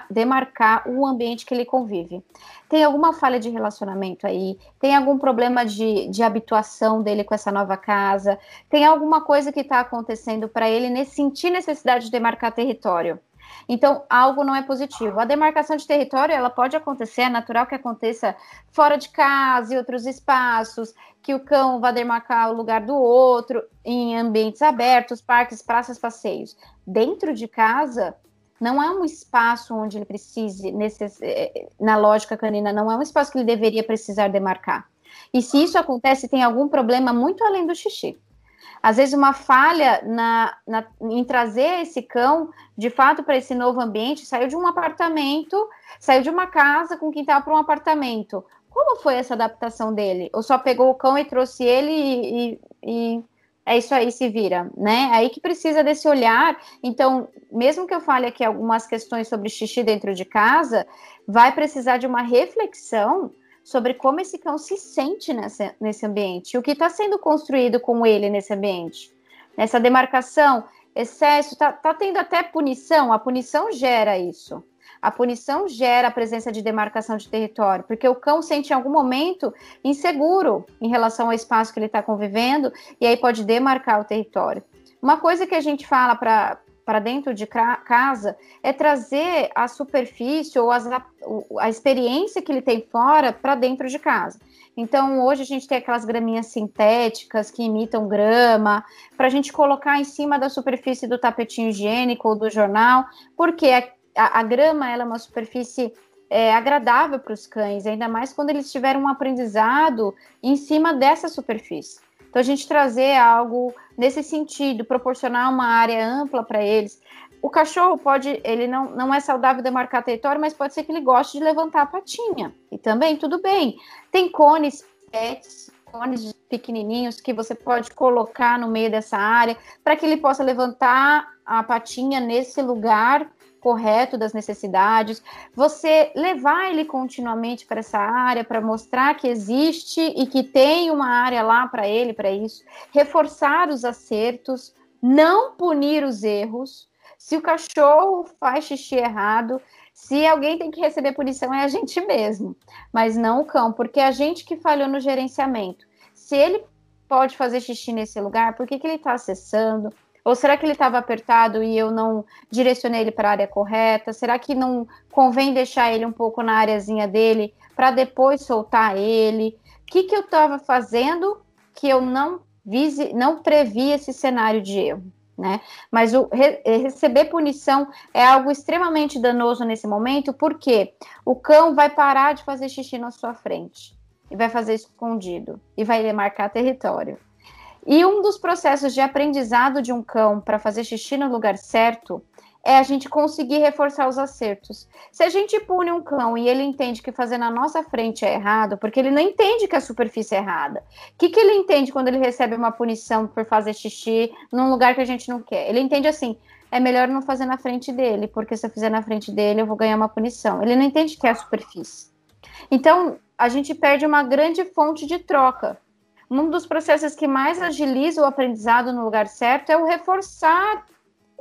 demarcar o ambiente que ele convive. Tem alguma falha de relacionamento aí? Tem algum problema de, de habituação dele com essa nova casa? Tem alguma coisa que está acontecendo para ele nesse, sentir necessidade de demarcar território? Então, algo não é positivo. A demarcação de território, ela pode acontecer, é natural que aconteça fora de casa e outros espaços, que o cão vá demarcar o lugar do outro, em ambientes abertos, parques, praças, passeios. Dentro de casa, não é um espaço onde ele precise, eh, na lógica canina, não é um espaço que ele deveria precisar demarcar. E se isso acontece, tem algum problema muito além do xixi às vezes uma falha na, na, em trazer esse cão de fato para esse novo ambiente, saiu de um apartamento, saiu de uma casa com quintal para um apartamento. Como foi essa adaptação dele? Ou só pegou o cão e trouxe ele e, e, e é isso aí, se vira, né? Aí que precisa desse olhar. Então, mesmo que eu fale aqui algumas questões sobre xixi dentro de casa, vai precisar de uma reflexão sobre como esse cão se sente nessa, nesse ambiente, o que está sendo construído com ele nesse ambiente. Nessa demarcação excesso, tá, tá tendo até punição, a punição gera isso. A punição gera a presença de demarcação de território, porque o cão sente em algum momento inseguro em relação ao espaço que ele está convivendo, e aí pode demarcar o território. Uma coisa que a gente fala para para dentro de casa é trazer a superfície ou as, a, a experiência que ele tem fora para dentro de casa. Então, hoje a gente tem aquelas graminhas sintéticas que imitam grama, para a gente colocar em cima da superfície do tapetinho higiênico ou do jornal, porque a, a, a grama é uma superfície é, agradável para os cães, ainda mais quando eles tiveram um aprendizado em cima dessa superfície. Então, a gente trazer algo nesse sentido, proporcionar uma área ampla para eles. O cachorro pode, ele não, não é saudável demarcar território, mas pode ser que ele goste de levantar a patinha. E também, tudo bem. Tem cones pets, cones pequenininhos que você pode colocar no meio dessa área para que ele possa levantar a patinha nesse lugar correto das necessidades, você levar ele continuamente para essa área para mostrar que existe e que tem uma área lá para ele para isso, reforçar os acertos, não punir os erros. Se o cachorro faz xixi errado, se alguém tem que receber punição é a gente mesmo, mas não o cão, porque é a gente que falhou no gerenciamento. Se ele pode fazer xixi nesse lugar, por que, que ele está acessando? Ou será que ele estava apertado e eu não direcionei ele para a área correta? Será que não convém deixar ele um pouco na areazinha dele para depois soltar ele? O que, que eu estava fazendo que eu não, vise, não previ esse cenário de erro? Né? Mas o re, receber punição é algo extremamente danoso nesse momento, porque o cão vai parar de fazer xixi na sua frente e vai fazer escondido e vai demarcar território. E um dos processos de aprendizado de um cão para fazer xixi no lugar certo é a gente conseguir reforçar os acertos. Se a gente pune um cão e ele entende que fazer na nossa frente é errado, porque ele não entende que a superfície é errada. O que, que ele entende quando ele recebe uma punição por fazer xixi num lugar que a gente não quer? Ele entende assim: é melhor não fazer na frente dele, porque se eu fizer na frente dele eu vou ganhar uma punição. Ele não entende que é a superfície. Então, a gente perde uma grande fonte de troca. Um dos processos que mais agiliza o aprendizado no lugar certo é o reforçar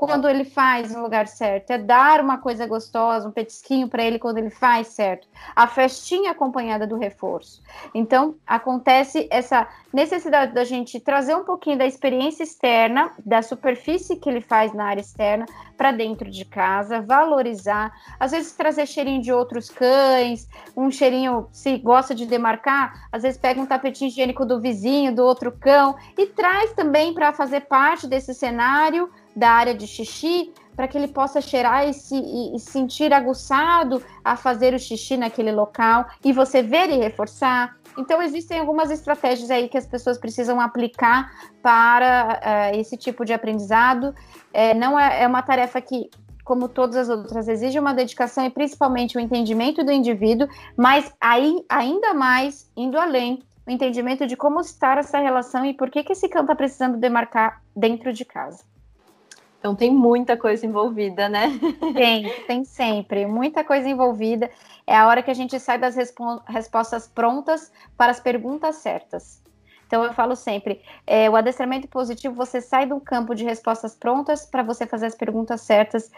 quando ele faz no lugar certo, é dar uma coisa gostosa, um petisquinho para ele quando ele faz certo. A festinha acompanhada do reforço. Então, acontece essa necessidade da gente trazer um pouquinho da experiência externa, da superfície que ele faz na área externa, para dentro de casa, valorizar, às vezes trazer cheirinho de outros cães, um cheirinho, se gosta de demarcar, às vezes pega um tapetinho higiênico do vizinho, do outro cão, e traz também para fazer parte desse cenário da área de xixi, para que ele possa cheirar e se e, sentir aguçado a fazer o xixi naquele local e você ver e reforçar. Então, existem algumas estratégias aí que as pessoas precisam aplicar para uh, esse tipo de aprendizado. É, não é, é uma tarefa que, como todas as outras, exige uma dedicação e principalmente o entendimento do indivíduo, mas aí, ainda mais, indo além, o entendimento de como estar essa relação e por que, que esse cão está precisando demarcar dentro de casa. Então tem muita coisa envolvida, né? Tem, tem sempre, muita coisa envolvida. É a hora que a gente sai das respostas prontas para as perguntas certas. Então eu falo sempre, é, o adestramento positivo, você sai do campo de respostas prontas para você fazer as perguntas certas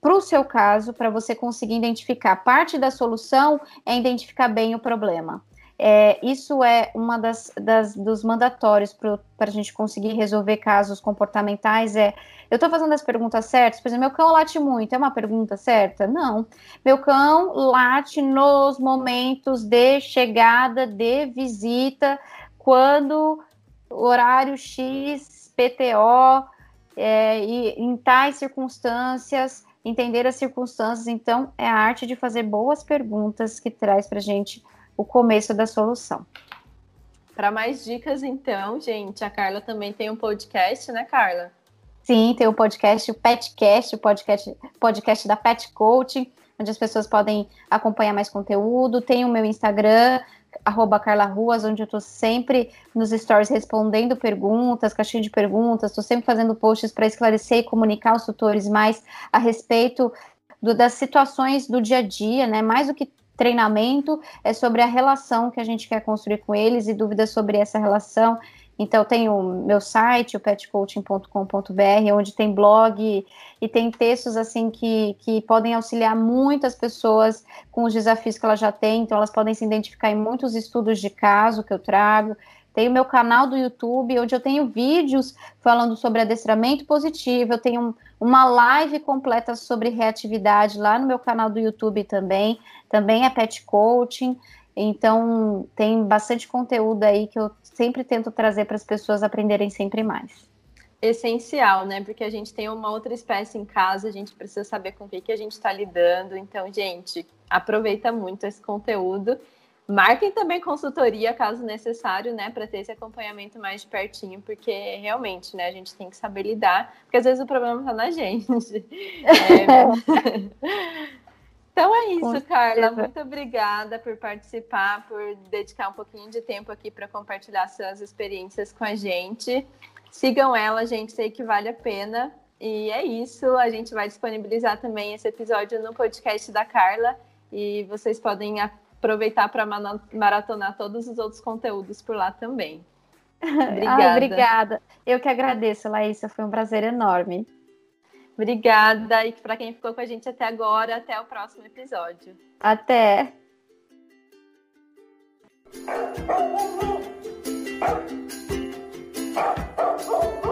para o seu caso, para você conseguir identificar. Parte da solução é identificar bem o problema. É, isso é uma das, das dos mandatórios para a gente conseguir resolver casos comportamentais. É, eu estou fazendo as perguntas certas. Por exemplo, meu cão late muito. É uma pergunta certa? Não. Meu cão late nos momentos de chegada, de visita, quando horário X, PTO, é, e em tais circunstâncias, entender as circunstâncias. Então, é a arte de fazer boas perguntas que traz para a gente o começo da solução. Para mais dicas, então, gente, a Carla também tem um podcast, né, Carla? Sim, tem o podcast, o Petcast, o podcast, podcast da Pet Coaching, onde as pessoas podem acompanhar mais conteúdo. Tem o meu Instagram, arroba Carla Ruas, onde eu estou sempre nos stories respondendo perguntas, caixinha de perguntas, estou sempre fazendo posts para esclarecer e comunicar aos tutores mais a respeito do, das situações do dia a dia, né? Mais do que treinamento, é sobre a relação que a gente quer construir com eles e dúvidas sobre essa relação. Então, tem o meu site, o petcoaching.com.br, onde tem blog e tem textos assim que, que podem auxiliar muitas pessoas com os desafios que elas já têm. Então, elas podem se identificar em muitos estudos de caso que eu trago. Tem o meu canal do YouTube, onde eu tenho vídeos falando sobre adestramento positivo. Eu tenho uma live completa sobre reatividade lá no meu canal do YouTube também. Também é Pet Coaching. Então, tem bastante conteúdo aí que eu sempre tento trazer para as pessoas aprenderem sempre mais. Essencial, né? Porque a gente tem uma outra espécie em casa, a gente precisa saber com o que, que a gente está lidando. Então, gente, aproveita muito esse conteúdo. Marquem também consultoria, caso necessário, né, para ter esse acompanhamento mais de pertinho, porque realmente, né, a gente tem que saber lidar, porque às vezes o problema está na [LAUGHS] gente. É... Então é isso, Carla. Muito obrigada por participar, por dedicar um pouquinho de tempo aqui para compartilhar suas experiências com a gente. Sigam ela, gente, sei que vale a pena. E é isso. A gente vai disponibilizar também esse episódio no podcast da Carla e vocês podem aproveitar para maratonar todos os outros conteúdos por lá também. [LAUGHS] Obrigada. Ai, obrigada. Eu que agradeço, Laísa. Foi um prazer enorme. Obrigada. E para quem ficou com a gente até agora, até o próximo episódio. Até. Oh, [LAUGHS]